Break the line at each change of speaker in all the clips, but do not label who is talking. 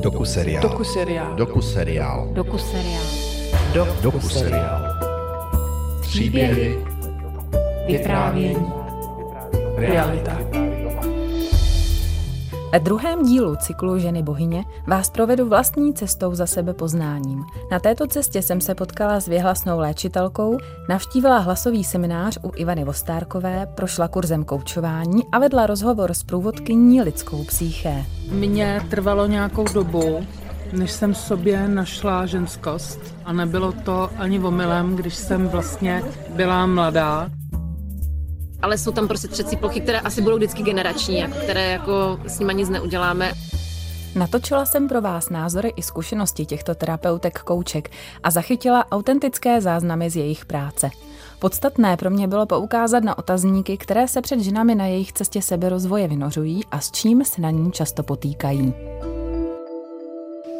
Doku seriál.
Doku seriál.
Doku seriál.
Doku seriál.
Doku seriál. Příběhy.
Vyprávění.
Realita.
Ve druhém dílu cyklu Ženy bohyně vás provedu vlastní cestou za sebe poznáním. Na této cestě jsem se potkala s věhlasnou léčitelkou, navštívila hlasový seminář u Ivany Vostárkové, prošla kurzem koučování a vedla rozhovor s průvodkyní lidskou psyché.
Mně trvalo nějakou dobu, než jsem sobě našla ženskost. A nebylo to ani omylem, když jsem vlastně byla mladá.
Ale jsou tam prostě třecí plochy, které asi budou vždycky generační, jako které jako s nimi nic neuděláme.
Natočila jsem pro vás názory i zkušenosti těchto terapeutek kouček a zachytila autentické záznamy z jejich práce. Podstatné pro mě bylo poukázat na otazníky, které se před ženami na jejich cestě seberozvoje vynořují a s čím se na ní často potýkají.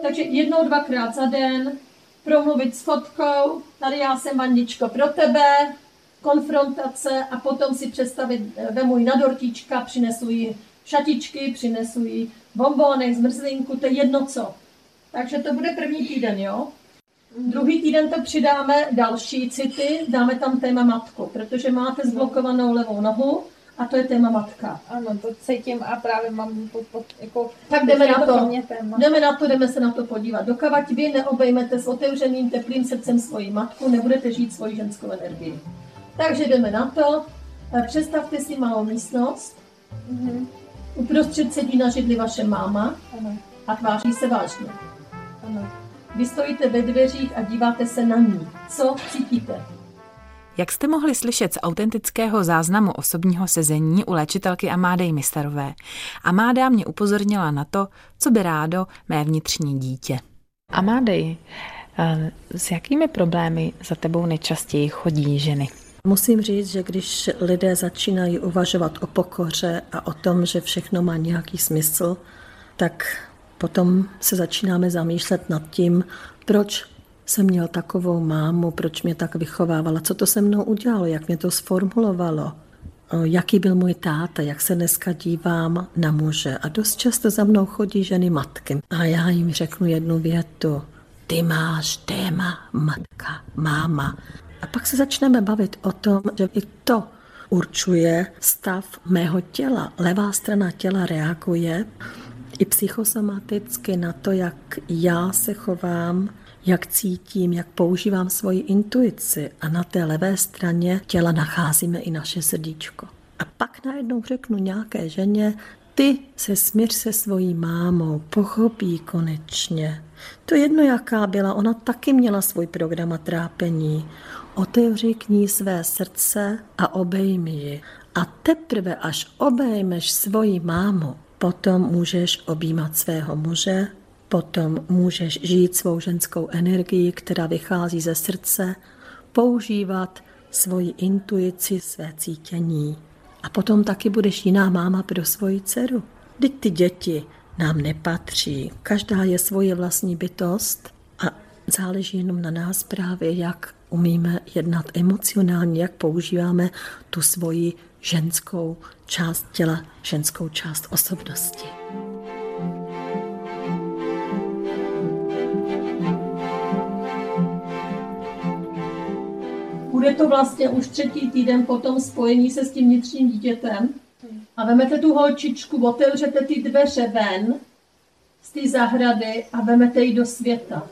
Takže jednou, dvakrát za den promluvit s fotkou, tady já jsem Vandičko pro tebe, konfrontace a potom si představit, eh, vemu ji na dortička, přinesu jí šatičky, přinesu jí bombónek, zmrzlinku, to je jedno co. Takže to bude první týden, jo? Druhý týden to přidáme další city, dáme tam téma matku, protože máte zblokovanou levou nohu a to je téma matka.
Ano, to cítím a právě mám pod, pod, jako...
Tak jdeme na to.
téma.
Jdeme na to, jdeme se na to podívat. Dokavať vy neobejmete s otevřeným teplým srdcem svoji matku, nebudete žít svoji ženskou energii. Takže jdeme na to. Eh, Představte si malou místnost.
Mhm,
Uprostřed sedí na židli vaše máma
Ano,
a tváří se vážně.
ano.
Vy stojíte ve dveřích a díváte se na ní. Co cítíte?
Jak jste mohli slyšet z autentického záznamu osobního sezení u léčitelky Amádej Mistarové, Amáda mě upozornila na to, co by rádo mé vnitřní dítě. Amádej, s jakými problémy za tebou nejčastěji chodí ženy?
Musím říct, že když lidé začínají uvažovat o pokoře a o tom, že všechno má nějaký smysl, tak potom se začínáme zamýšlet nad tím, proč jsem měl takovou mámu, proč mě tak vychovávala, co to se mnou udělalo, jak mě to sformulovalo, jaký byl můj táta, jak se dneska dívám na muže. A dost často za mnou chodí ženy matky. A já jim řeknu jednu větu. Ty máš téma matka, máma. A pak se začneme bavit o tom, že i to určuje stav mého těla. Levá strana těla reaguje i psychosomaticky na to, jak já se chovám, jak cítím, jak používám svoji intuici. A na té levé straně těla nacházíme i naše srdíčko. A pak najednou řeknu nějaké ženě, ty se smíř se svojí mámou, pochopí konečně. To jedno, jaká byla, ona taky měla svůj program a trápení. Otevři k ní své srdce a obejmi ji. A teprve, až obejmeš svoji mámu, potom můžeš objímat svého muže, potom můžeš žít svou ženskou energii, která vychází ze srdce, používat svoji intuici, své cítění. A potom taky budeš jiná máma pro svoji dceru. Teď ty děti nám nepatří. Každá je svoje vlastní bytost a záleží jenom na nás právě, jak umíme jednat emocionálně, jak používáme tu svoji ženskou část těla, ženskou část osobnosti.
Bude to vlastně už třetí týden po tom spojení se s tím vnitřním dítětem. A vemete tu holčičku, otevřete ty dveře ven z té zahrady a vemete ji do světa.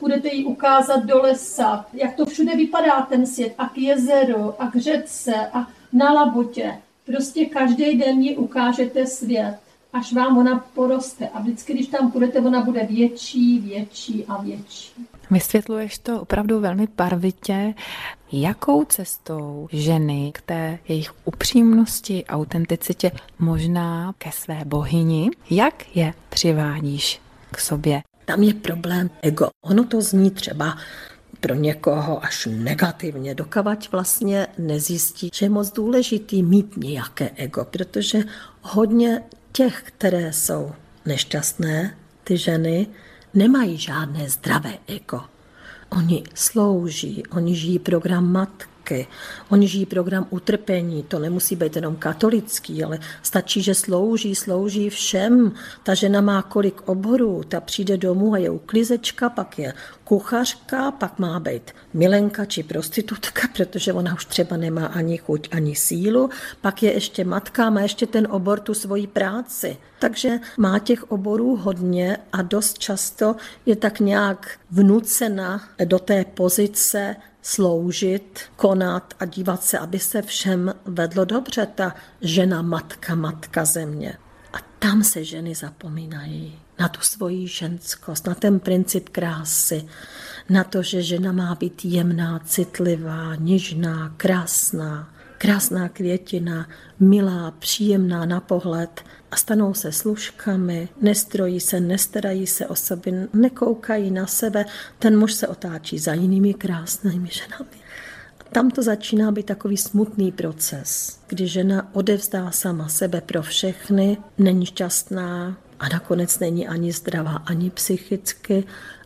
Budete jí ukázat do lesa, jak to všude vypadá ten svět, a k jezeru, a k řece, a na labutě. Prostě každý den jí ukážete svět, až vám ona poroste. A vždycky, když tam půjdete, ona bude větší, větší a větší.
Vysvětluješ to opravdu velmi barvitě. Jakou cestou ženy k té jejich upřímnosti, autenticitě, možná ke své bohyni, jak je přivádíš k sobě?
Tam je problém ego. Ono to zní třeba pro někoho až negativně, dokavať vlastně nezjistí, že je moc důležitý mít nějaké ego, protože hodně těch, které jsou nešťastné, ty ženy, nemají žádné zdravé ego. Oni slouží, oni žijí program matky, matky. Oni žijí program utrpení, to nemusí být jenom katolický, ale stačí, že slouží, slouží všem. Ta žena má kolik oborů, ta přijde domů a je uklizečka, pak je kuchařka, pak má být milenka či prostitutka, protože ona už třeba nemá ani chuť, ani sílu, pak je ještě matka, má ještě ten obor, tu svoji práci. Takže má těch oborů hodně a dost často je tak nějak vnucena do té pozice sloužit, konat a dívat se, aby se všem vedlo dobře ta žena, matka, matka země. A tam se ženy zapomínají na tu svoji ženskost, na ten princip krásy, na to, že žena má být jemná, citlivá, něžná, krásná, krásná květina, milá, příjemná na pohled a stanou se služkami, nestrojí se, nestarají se o sebe, nekoukají na sebe, ten muž se otáčí za jinými krásnými ženami. A tam to začíná být takový smutný proces, kdy žena odevzdá sama sebe pro všechny, není šťastná a nakonec není ani zdravá, ani psychicky,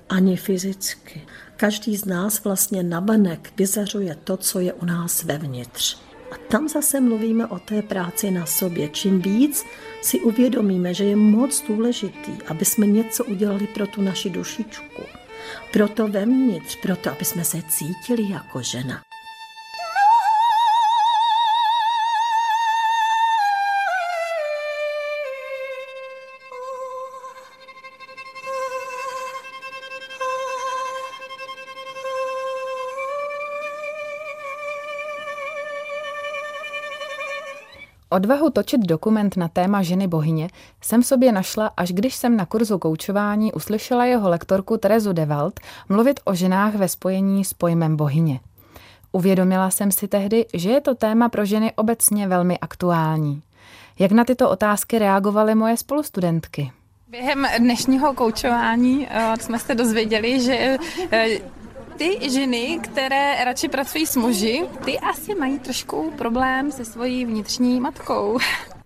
ani fyzicky. Každý z nás vlastně navenek vyzařuje to, co je u nás vevnitř. A tam zase mluvíme o té práci na sobě. Čím víc si uvědomíme, že je moc důležitý, aby jsme něco udělali pro tu naši dušičku, pro to vevnitř, pro to, aby jsme se cítili jako žena.
Odvahu točit dokument na téma ženy bohyně jsem sobě našla, až když jsem na kurzu koučování uslyšela jeho lektorku Terezu Devalt mluvit o ženách ve spojení s pojmem bohyně. Uvědomila jsem si tehdy, že je to téma pro ženy obecně velmi aktuální. Jak na tyto otázky reagovaly moje spolustudentky?
Během dnešního koučování uh, jsme se dozvěděli, že uh, ty ženy, které radši pracují s muži, ty asi mají trošku problém se svojí vnitřní matkou.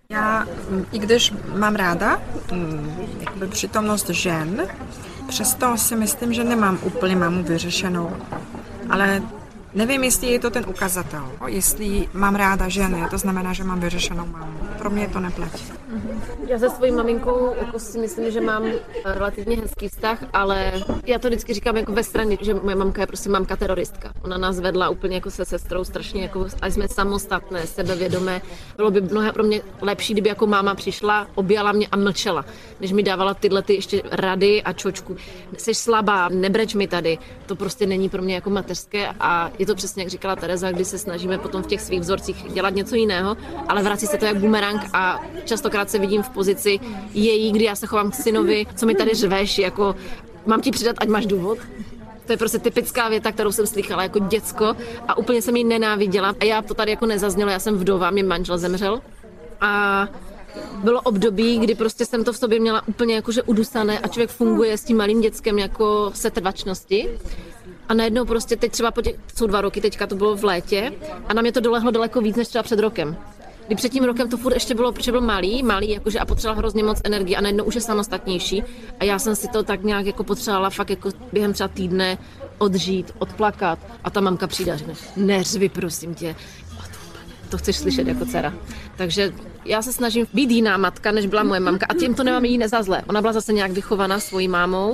Já, mm, i když mám ráda mm, jakoby přítomnost žen, přesto si myslím, že nemám úplně mámu vyřešenou. Ale nevím, jestli je to ten ukazatel. Jestli mám ráda ženy, to znamená, že mám vyřešenou mámu. Pro mě to neplatí.
Já se svojí maminkou jako si myslím, že mám relativně hezký vztah, ale já to vždycky říkám jako ve straně, že moje mamka je prostě mamka teroristka. Ona nás vedla úplně jako se sestrou strašně, jako, a jsme samostatné, sebevědomé. Bylo by mnohem pro mě lepší, kdyby jako máma přišla, objala mě a mlčela, než mi dávala tyhle ty ještě rady a čočku. Jsi slabá, nebreč mi tady. To prostě není pro mě jako mateřské a je to přesně, jak říkala Tereza, kdy se snažíme potom v těch svých vzorcích dělat něco jiného, ale vrací se to jak bumerang a častokrát se vidím v pozici její, kdy já se chovám k synovi, co mi tady řveš, jako mám ti přidat, ať máš důvod. To je prostě typická věta, kterou jsem slychala jako děcko a úplně jsem ji nenáviděla. A já to tady jako nezaznělo, já jsem vdova, mě manžel zemřel. A bylo období, kdy prostě jsem to v sobě měla úplně jakože udusané a člověk funguje s tím malým dětskem jako setrvačnosti. A najednou prostě teď třeba po těch, jsou dva roky, teďka to bylo v létě a na mě to dolehlo daleko víc než třeba před rokem. Kdy před tím rokem to furt ještě bylo, protože byl malý, malý, jakože a potřeboval hrozně moc energie a najednou už je samostatnější. A já jsem si to tak nějak jako potřebovala fakt jako během třeba týdne odžít, odplakat a ta mamka přijde a řekne, neřvi prosím tě, to chceš slyšet jako dcera. Takže já se snažím být jiná matka, než byla moje mamka a tím to nemám jí nezazle. Ona byla zase nějak vychovaná svojí mámou,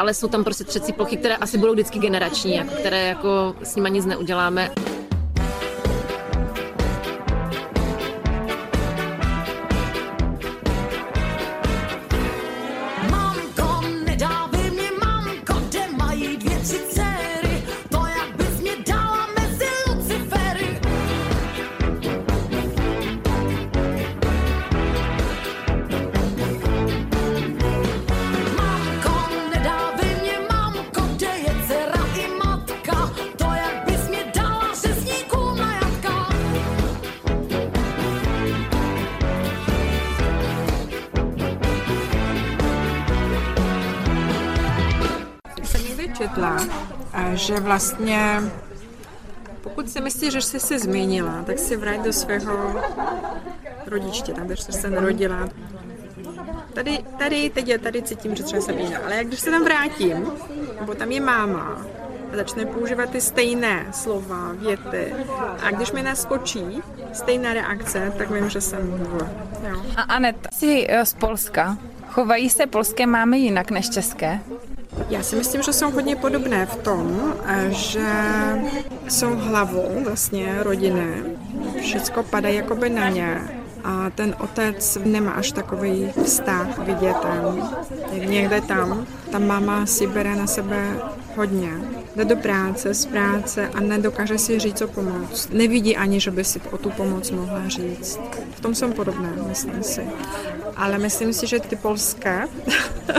ale jsou tam prostě třecí plochy, které asi budou vždycky generační, jako, které jako s nimi nic neuděláme.
Četla, že vlastně pokud si myslíš, že jsi se změnila, tak si vrať do svého rodiště, tam, kde jsi se narodila. Tady, tady, teď já tady cítím, že třeba jsem jiná, ale jak když se tam vrátím, nebo tam je máma, začne používat ty stejné slova, věty. A když mi naskočí stejná reakce, tak vím, že jsem v. Jo.
A Anet, jsi z Polska. Chovají se polské máme jinak než české?
Já si myslím, že jsou hodně podobné v tom, eh, že jsou hlavou vlastně rodiny. Všecko padá jakoby na ně a ten otec nemá až takový vztah k dětem. Někde tam, ta máma si bere na sebe hodně. Jde do práce, z práce a nedokáže si říct, co pomoct. Nevidí ani, že by si o tu pomoc mohla říct. V tom jsou podobné, myslím si. Ale myslím si, že ty polské,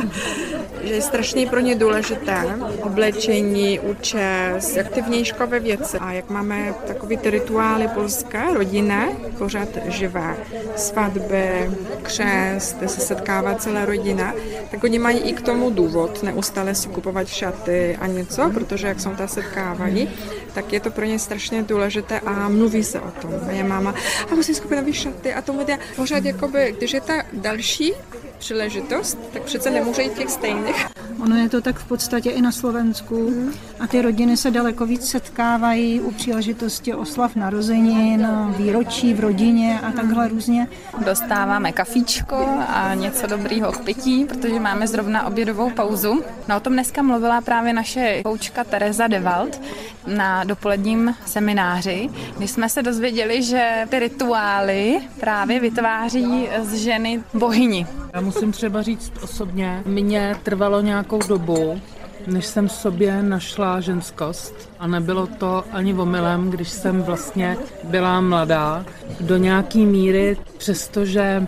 že je strašně pro ně důležité oblečení, účes, aktivnějškové věci. A jak máme takový ty rituály polské, rodinné, pořád živé, svatby, křest, kde se setkává celá rodina, tak oni mají i k tomu důvod neustále si kupovat šaty a něco, protože jak jsou ta setkávání, tak je to pro ně strašně důležité a mluví se o tom. Moje máma, a musím skupit nové šaty a tomu jde pořád, jakoby, když je ta další příležitost, tak přece nemůže jít těch stejných.
Ono je to tak v podstatě i na Slovensku a ty rodiny se daleko víc setkávají u příležitosti oslav narozenin, výročí v rodině a takhle různě.
Dostáváme kafíčko a něco dobrýho k pití, protože máme zrovna obědovou pauzu. No o tom dneska mluvila právě naše koučka Tereza Devald na dopoledním semináři, kdy jsme se dozvěděli, že ty rituály právě vytváří z ženy bohyni.
Já musím třeba říct osobně, mě trvalo nějakou dobu, než jsem v sobě našla ženskost a nebylo to ani omylem, když jsem vlastně byla mladá. Do nějaký míry, přestože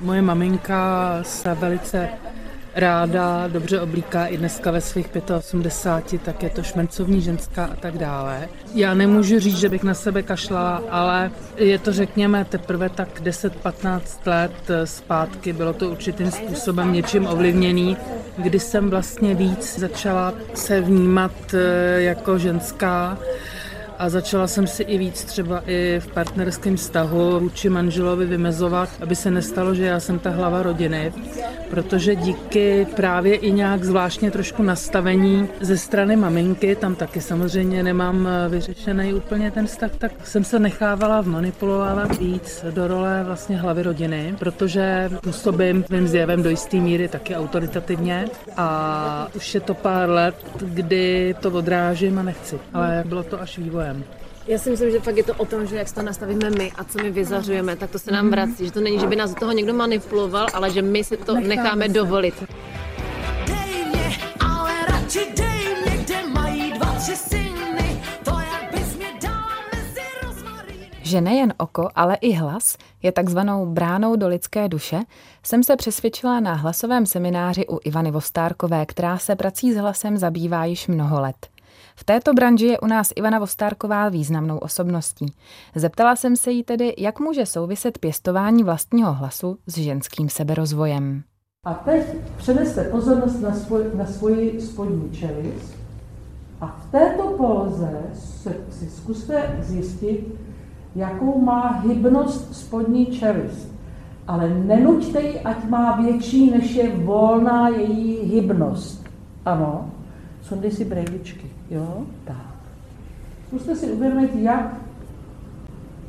moje maminka se velice ráda, dobře oblíká i dneska ve svých 85, tak je to šmencovní ženská a tak dále. Já nemůžu říct, že bych na sebe kašla, ale je to řekněme teprve tak 10-15 let zpátky, bylo to určitým způsobem něčím ovlivněný, kdy jsem vlastně víc začala se vnímat eh, jako ženská a začala jsem si i víc třeba i v partnerském vztahu vůči manželovi vymezovat, aby se nestalo, že já jsem ta hlava rodiny, protože díky právě i nějak zvláštně trošku nastavení ze strany maminky, tam taky samozřejmě nemám vyřešený úplně ten vztah, tak jsem se nechávala manipulovávat víc do role vlastně hlavy rodiny, protože působím svým zjevem do jisté míry taky autoritativně a už je to pár let, kdy to odrážím a nechci, ale bylo to až vývojem problém.
Já si myslím, že fakt je to o tom, že jak to nastavíme my a co my vyzařujeme, tak to se nám vrací. Že to není, že by nás do toho někdo manipuloval, ale že my si to necháme, necháme dovolit. Dej mě, ale radši dej mě, kde mají dva, tři syny,
to že nejen oko, ale i hlas je takzvanou bránou do lidské duše, jsem se přesvědčila na hlasovém semináři u Ivany Vostárkové, která se prací s hlasem zabývá již mnoho let. V této branži je u nás Ivana Vostárková významnou osobností. Zeptala jsem se jí tedy, jak může souviset pěstování vlastního hlasu s ženským seberozvojem.
A teď přeneste pozornost na, svoj, na svoji spodní čelist a v této poloze se, si zkuste zjistit, jakou má hybnost spodní čelist. Ale nenuďte ji, ať má větší, než je volná její hybnost. Ano, sundej si brejličky. Jo, tak. Zkuste si uvědomit, jak,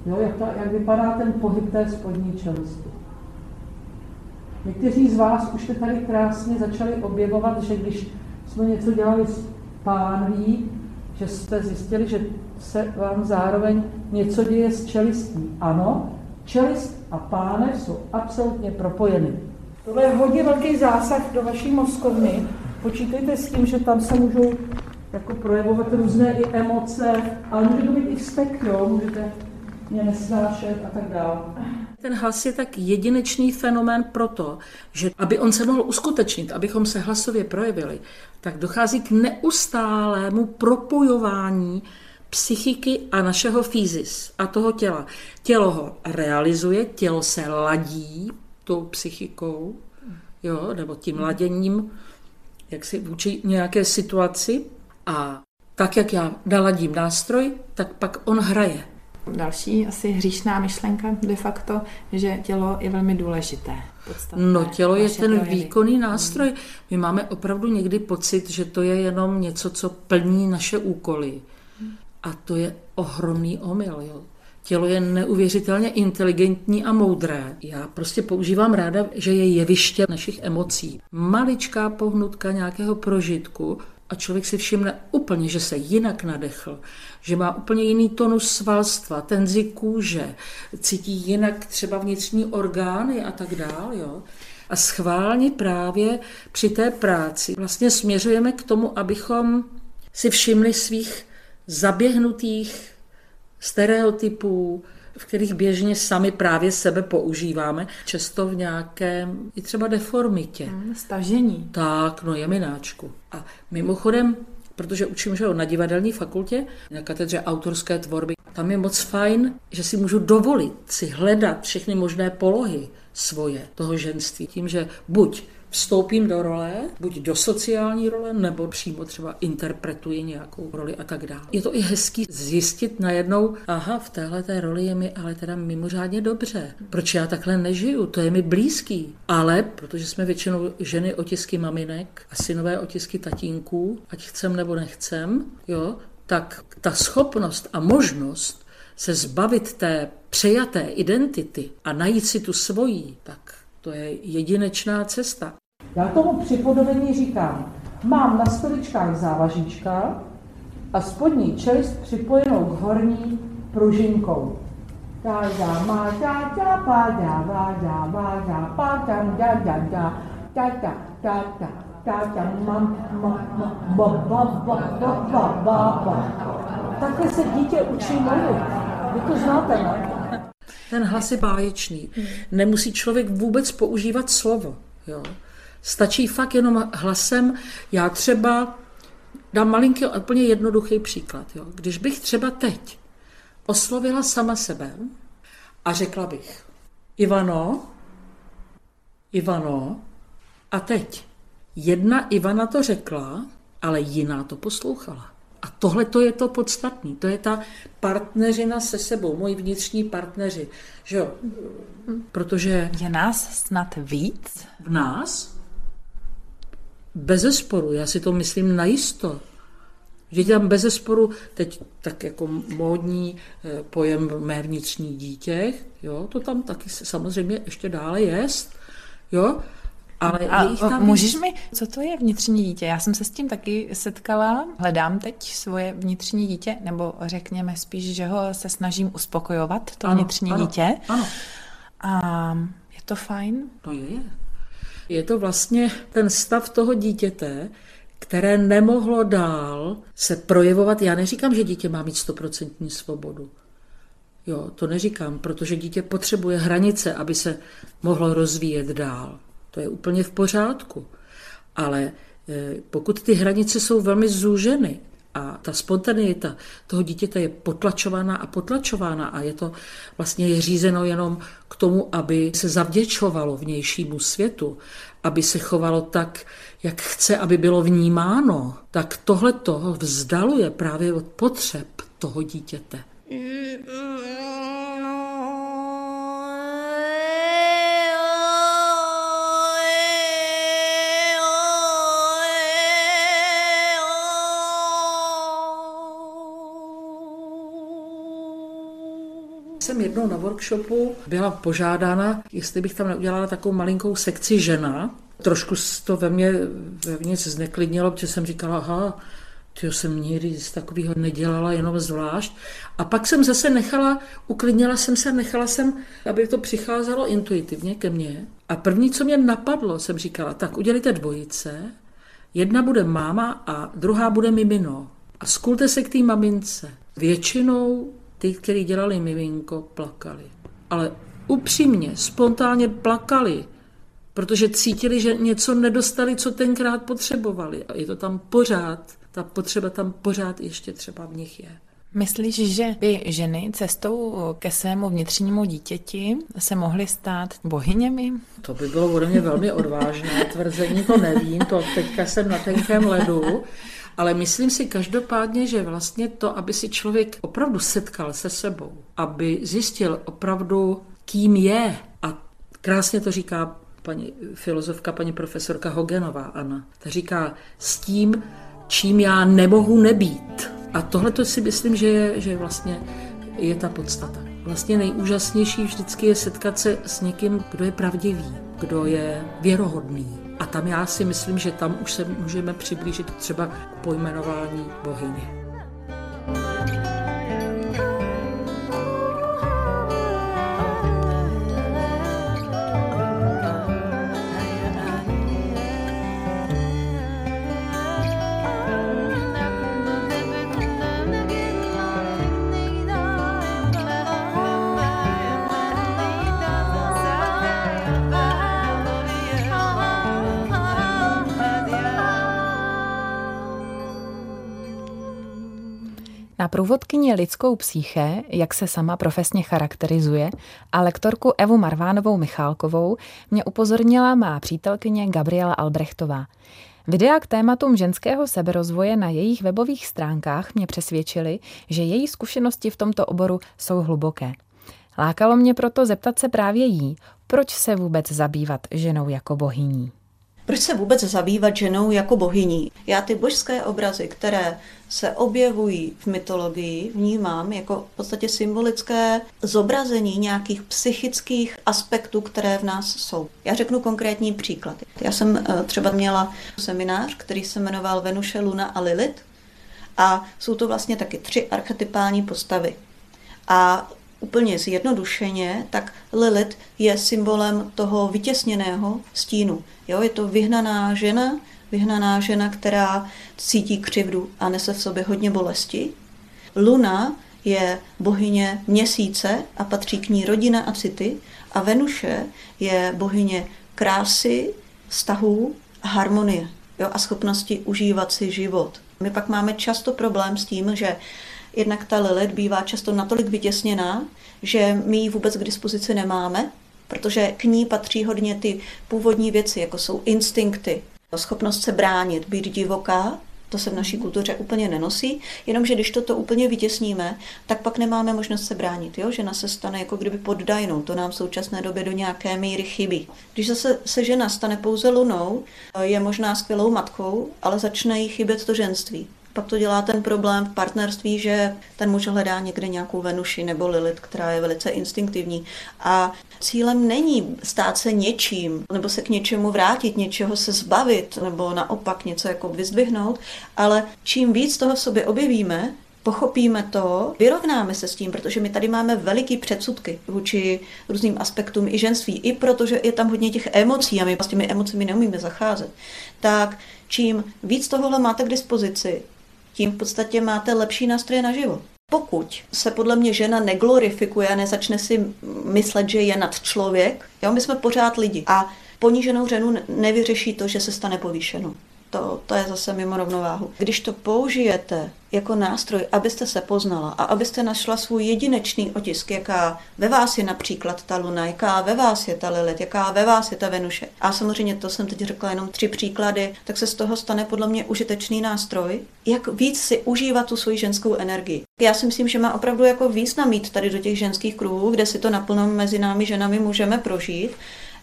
jo, jak, ta, jak vypadá ten pohyb té spodní čelisti. Někteří z vás už jste tady krásně začali objevovat, že když jsme něco dělali s pánví, že jste zjistili, že se vám zároveň něco děje s čelistí. Ano, čelist a pánev jsou absolutně propojeny. Tohle je hodně velký zásah do vaší mozkovny. Počítejte s tím, že tam se můžou jako projevovat různé i emoce, ale může to být i vztek, jo, můžete mě nesnášet a tak dále. Ten hlas je tak jedinečný fenomén proto, že aby on se mohl uskutečnit, abychom se hlasově projevili, tak dochází k neustálému propojování psychiky a našeho fyzis a toho těla. Tělo ho realizuje, tělo se ladí tou psychikou, jo, nebo tím laděním, jak si vůči nějaké situaci a tak, jak já naladím nástroj, tak pak on hraje.
Další asi hříšná myšlenka de facto, že tělo je velmi důležité. Podstatné.
No tělo je ten projevy. výkonný nástroj. My máme opravdu někdy pocit, že to je jenom něco, co plní naše úkoly. A to je ohromný omyl. Jo. Tělo je neuvěřitelně inteligentní a moudré. Já prostě používám ráda, že je jeviště našich emocí. Maličká pohnutka nějakého prožitku a člověk si všimne úplně, že se jinak nadechl, že má úplně jiný tonus svalstva, tenzi kůže, cítí jinak třeba vnitřní orgány a tak dál. Jo? A schválně právě při té práci vlastně směřujeme k tomu, abychom si všimli svých zaběhnutých stereotypů, v kterých běžně sami právě sebe používáme, často v nějakém i třeba deformitě.
Hmm, stažení.
Tak, no jemináčku. A mimochodem, protože učím že jo, na divadelní fakultě, na katedře autorské tvorby, tam je moc fajn, že si můžu dovolit si hledat všechny možné polohy svoje, toho ženství, tím, že buď vstoupím do role, buď do sociální role, nebo přímo třeba interpretuji nějakou roli a tak dále. Je to i hezký zjistit najednou, aha, v téhle té roli je mi ale teda mimořádně dobře. Proč já takhle nežiju? To je mi blízký. Ale, protože jsme většinou ženy otisky maminek a synové otisky tatínků, ať chcem nebo nechcem, jo, tak ta schopnost a možnost se zbavit té přejaté identity a najít si tu svoji, tak to je jedinečná cesta.
Já tomu připodobení říkám, mám na stoličkách závažíčka a spodní čelist připojenou k horní pružinkou. Takhle se dítě učí mluvit. Vy to znáte, ne?
Ten hlas je báječný. Nemusí člověk vůbec používat slovo. Jo. Stačí fakt jenom hlasem. Já třeba dám malinký, úplně jednoduchý příklad. Jo. Když bych třeba teď oslovila sama sebe a řekla bych Ivano, Ivano, a teď jedna Ivana to řekla, ale jiná to poslouchala. A tohle to je to podstatné. To je ta partneřina se sebou, moji vnitřní partneři. Že jo? Protože...
Je nás snad víc?
V nás? Bez zesporu, já si to myslím najisto. Že tam bez zesporu, teď tak jako módní eh, pojem mé vnitřní dítě, jo, to tam taky samozřejmě ještě dále jest, jo, ale
a tam můžeš mi, co to je vnitřní dítě? Já jsem se s tím taky setkala. Hledám teď svoje vnitřní dítě, nebo řekněme spíš, že ho se snažím uspokojovat, to ano, vnitřní
ano,
dítě.
Ano.
A je to fajn?
To je. Je to vlastně ten stav toho dítěte, které nemohlo dál se projevovat. Já neříkám, že dítě má mít stoprocentní svobodu. Jo, to neříkám, protože dítě potřebuje hranice, aby se mohlo rozvíjet dál. To je úplně v pořádku. Ale eh, pokud ty hranice jsou velmi zúženy a ta spontaneita toho dítěte je potlačována a potlačována a je to vlastně je řízeno jenom k tomu, aby se zavděčovalo vnějšímu světu, aby se chovalo tak, jak chce, aby bylo vnímáno, tak tohle toho vzdaluje právě od potřeb toho dítěte. Jsem jednou na workshopu byla požádána, jestli bych tam neudělala takovou malinkou sekci žena. Trošku to ve mně vevnitř zneklidnilo, protože jsem říkala, aha, to jsem nikdy z takového nedělala, jenom zvlášť. A pak jsem zase nechala, uklidnila jsem se, nechala jsem, aby to přicházelo intuitivně ke mně. A první, co mě napadlo, jsem říkala, tak udělejte dvojice, jedna bude máma a druhá bude mimino. A skulte se k té mamince. Většinou ty, kteří dělali miminko, plakali. Ale upřímně, spontánně plakali, protože cítili, že něco nedostali, co tenkrát potřebovali. A je to tam pořád, ta potřeba tam pořád ještě třeba v nich je.
Myslíš, že by ženy cestou ke svému vnitřnímu dítěti se mohly stát bohyněmi?
To by bylo ode mě velmi odvážné tvrzení, to nevím, to teďka jsem na tenkém ledu, Ale myslím si každopádně, že vlastně to, aby si člověk opravdu setkal se sebou, aby zjistil opravdu, kým je, a krásně to říká paní filozofka, paní profesorka Hogenová, Anna, ta říká s tím, čím já nemohu nebýt. A tohle to si myslím, že je, že vlastně je ta podstata. Vlastně nejúžasnější vždycky je setkat se s někým, kdo je pravdivý, kdo je věrohodný. A tam já si myslím, že tam už se můžeme přiblížit třeba k pojmenování bohyně.
Na průvodkyni lidskou psyché, jak se sama profesně charakterizuje, a lektorku Evu Marvánovou Michálkovou mě upozornila má přítelkyně Gabriela Albrechtová. Videa k tématům ženského seberozvoje na jejich webových stránkách mě přesvědčily, že její zkušenosti v tomto oboru jsou hluboké. Lákalo mě proto zeptat se právě jí, proč se vůbec zabývat ženou jako bohyní.
Proč se vůbec zabývat ženou jako bohyní? Já ty božské obrazy, které se objevují v mytologii, vnímám jako v podstatě symbolické zobrazení nějakých psychických aspektů, které v nás jsou. Já řeknu konkrétní příklad. Já jsem eh, třeba měla seminář, který se jmenoval Venuše, Luna a Lilith a jsou to vlastně taky tři archetypální postavy. A úplně zjednodušeně, tak Lilith je symbolem toho vytěsněného stínu. Jo, je to vyhnaná žena, vyhnaná žena, která cítí křivdu a nese v sobě hodně bolesti. Luna je bohyně měsíce a patří k ní rodina a city. A Venuše je bohyně krásy, vztahů a harmonie jo, a schopnosti užívat si život. My pak máme často problém s tím, že jednak ta Lilith bývá často natolik vytěsněná, že my ji vůbec k dispozici nemáme, protože k ní patří hodně ty původní věci, jako jsou instinkty, schopnost se bránit, být divoká, to se v naší kultuře úplně nenosí, jenomže když toto úplně vytěsníme, tak pak nemáme možnost se bránit. Jo? Žena se stane jako kdyby poddajnou, to nám v současné době do nějaké míry chybí. Když zase se žena stane pouze lunou, je možná skvělou matkou, ale začne jí chybět to ženství pak to dělá ten problém v partnerství, že ten muž hledá někde nějakou Venuši nebo Lilith, která je velice instinktivní. A cílem není stát se něčím, nebo se k něčemu vrátit, něčeho se zbavit, nebo naopak něco jako vyzdvihnout, ale čím víc toho v sobě objevíme, pochopíme to, vyrovnáme se s tím, protože my tady máme veliký předsudky vůči různým aspektům i ženství, i protože je tam hodně těch emocí a my s těmi emocemi neumíme zacházet, tak čím víc tohohle máte k dispozici, tím v podstatě máte lepší nástroje na život. Pokud se podle mě žena neglorifikuje a nezačne si myslet, že je nad člověk, jo, my jsme pořád lidi a poníženou ženu nevyřeší to, že se stane povýšenou to, to je zase mimo rovnováhu. Když to použijete jako nástroj, abyste se poznala a abyste našla svůj jedinečný otisk, jaká ve vás je například ta luna, jaká ve vás je ta Lilith, jaká ve vás je ta Venuše. A samozřejmě to jsem teď řekla jenom tři příklady, tak se z toho stane podle mě užitečný nástroj, jak víc si užívat tu svoji ženskou energii. Já si myslím, že má opravdu jako význam mít tady do těch ženských kruhů, kde si to naplno mezi námi ženami můžeme prožít,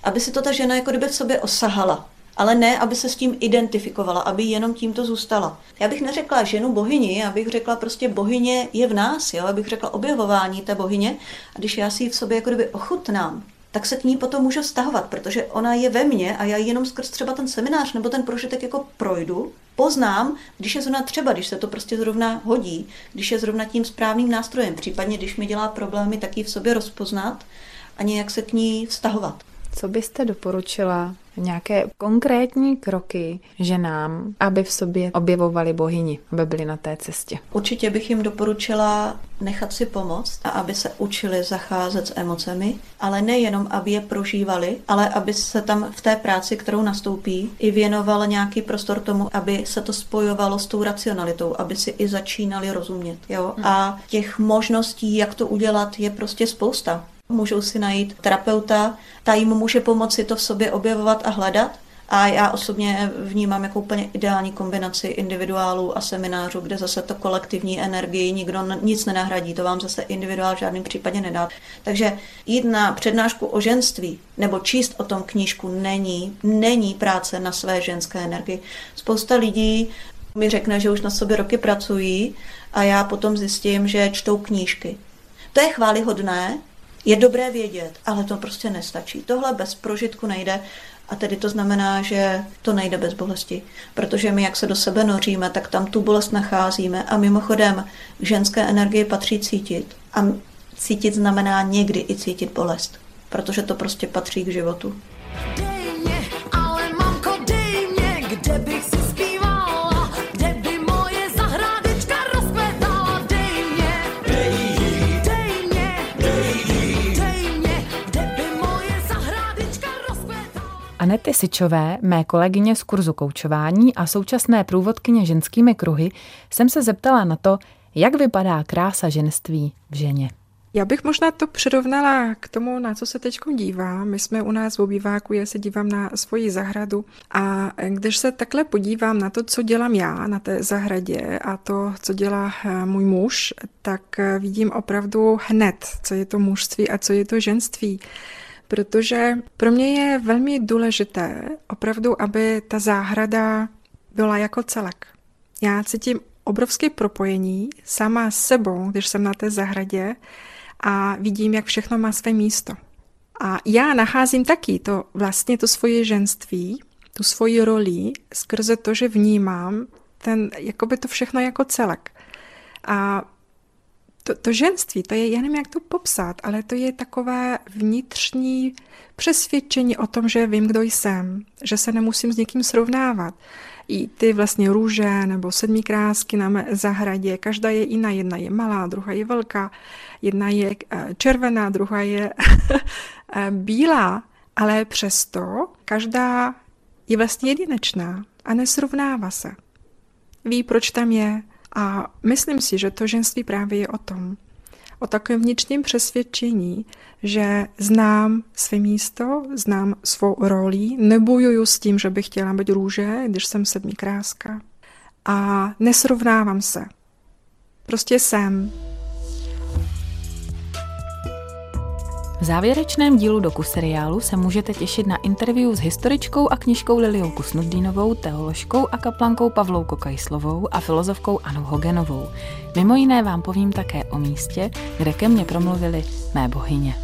aby si to ta žena jako kdyby v sobě osahala ale ne, aby se s tím identifikovala, aby jenom tímto zůstala. Já bych neřekla ženu bohyni, já bych řekla prostě bohyně je v nás, jo? abych řekla objevování té bohyně a když já si ji v sobě jako kdyby ochutnám, tak se k ní potom můžu vztahovat, protože ona je ve mně a já jenom skrz třeba ten seminář nebo ten prožitek jako projdu, poznám, když je zrovna třeba, když se to prostě zrovna hodí, když je zrovna tím správným nástrojem, případně když mi dělá problémy, tak ji v sobě rozpoznat a nějak se k ní vztahovat.
Co byste doporučila nějaké konkrétní kroky ženám, aby v sobě objevovali bohyni, aby byly na té cestě?
Určitě bych jim doporučila nechat si pomoct a aby se učili zacházet s emocemi, ale nejenom, aby je prožívali, ale aby se tam v té práci, kterou nastoupí, i věnoval nějaký prostor tomu, aby se to spojovalo s tou racionalitou, aby si i začínali rozumět. Jo? A těch možností, jak to udělat, je prostě spousta. Můžou si najít terapeuta, ta jim může pomoci to v sobě objevovat a hledat, A já osobně vnímám jako úplně ideální kombinaci individuálů a seminářů, kde zase to kolektivní energii nikdo nic nenahradí, to vám zase individuál v žádném případě nedá. Takže jít na přednášku o ženství nebo číst o tom knížku není, není práce na své ženské energii. Spousta lidí mi řekne, že už na sobě roky pracují a já potom zjistím, že čtou knížky. To je chválihodné, je dobré vědět, ale to prostě nestačí. Tohle bez prožitku nejde a tedy to znamená, že to nejde bez bolesti, protože my, jak se do sebe noříme, tak tam tu bolest nacházíme a mimochodem k ženské energii patří cítit. A cítit znamená někdy i cítit bolest, protože to prostě patří k životu.
Anety Sičové, mé kolegyně z kurzu koučování a současné průvodkyně ženskými kruhy, jsem se zeptala na to, jak vypadá krása ženství v ženě.
Já bych možná to přirovnala k tomu, na co se teď dívám. My jsme u nás v obýváku, já se dívám na svoji zahradu a když se takhle podívám na to, co dělám já na té zahradě a to, co dělá eh, můj muž, tak eh, vidím opravdu hned, co je to mužství a co je to ženství protože pro mě je velmi důležité opravdu, aby ta záhrada byla jako celek. Já cítím obrovské propojení sama s sebou, když jsem na té zahradě a vidím, jak všechno má své místo. A já nacházím taky to vlastně to svoje ženství, tu svoji roli skrze to, že vnímám ten, jakoby to všechno jako celek. A to, to ženství, to je, já nevím, jak to popsat, ale to je takové vnitřní přesvědčení o tom, že vím, kdo jsem, že se nemusím s někým srovnávat. I ty vlastně růže nebo sedmí krásky na zahradě, každá je jiná, jedna je malá, druhá je velká, jedna je eh, červená, druhá je eh, bílá, ale přesto každá je vlastně jedinečná a nesrovnává se. Ví, proč tam je, a myslím si, že to ženství právě je o tom, o takovém vnitřním přesvědčení, že znám své místo, znám svou roli, nebojuju s tím, že bych chtěla být růže, když jsem sedmý kráska. A nesrovnávám se. Prostě jsem.
V závěrečném dílu doku seriálu se můžete těšit na interview s historičkou a knižkou Liliou Kusnudínovou, teoložkou a kaplankou Pavlou Kokajslovou a filozofkou Anou Hogenovou. Mimo jiné vám povím také o místě, kde ke mně promluvili mé bohyně.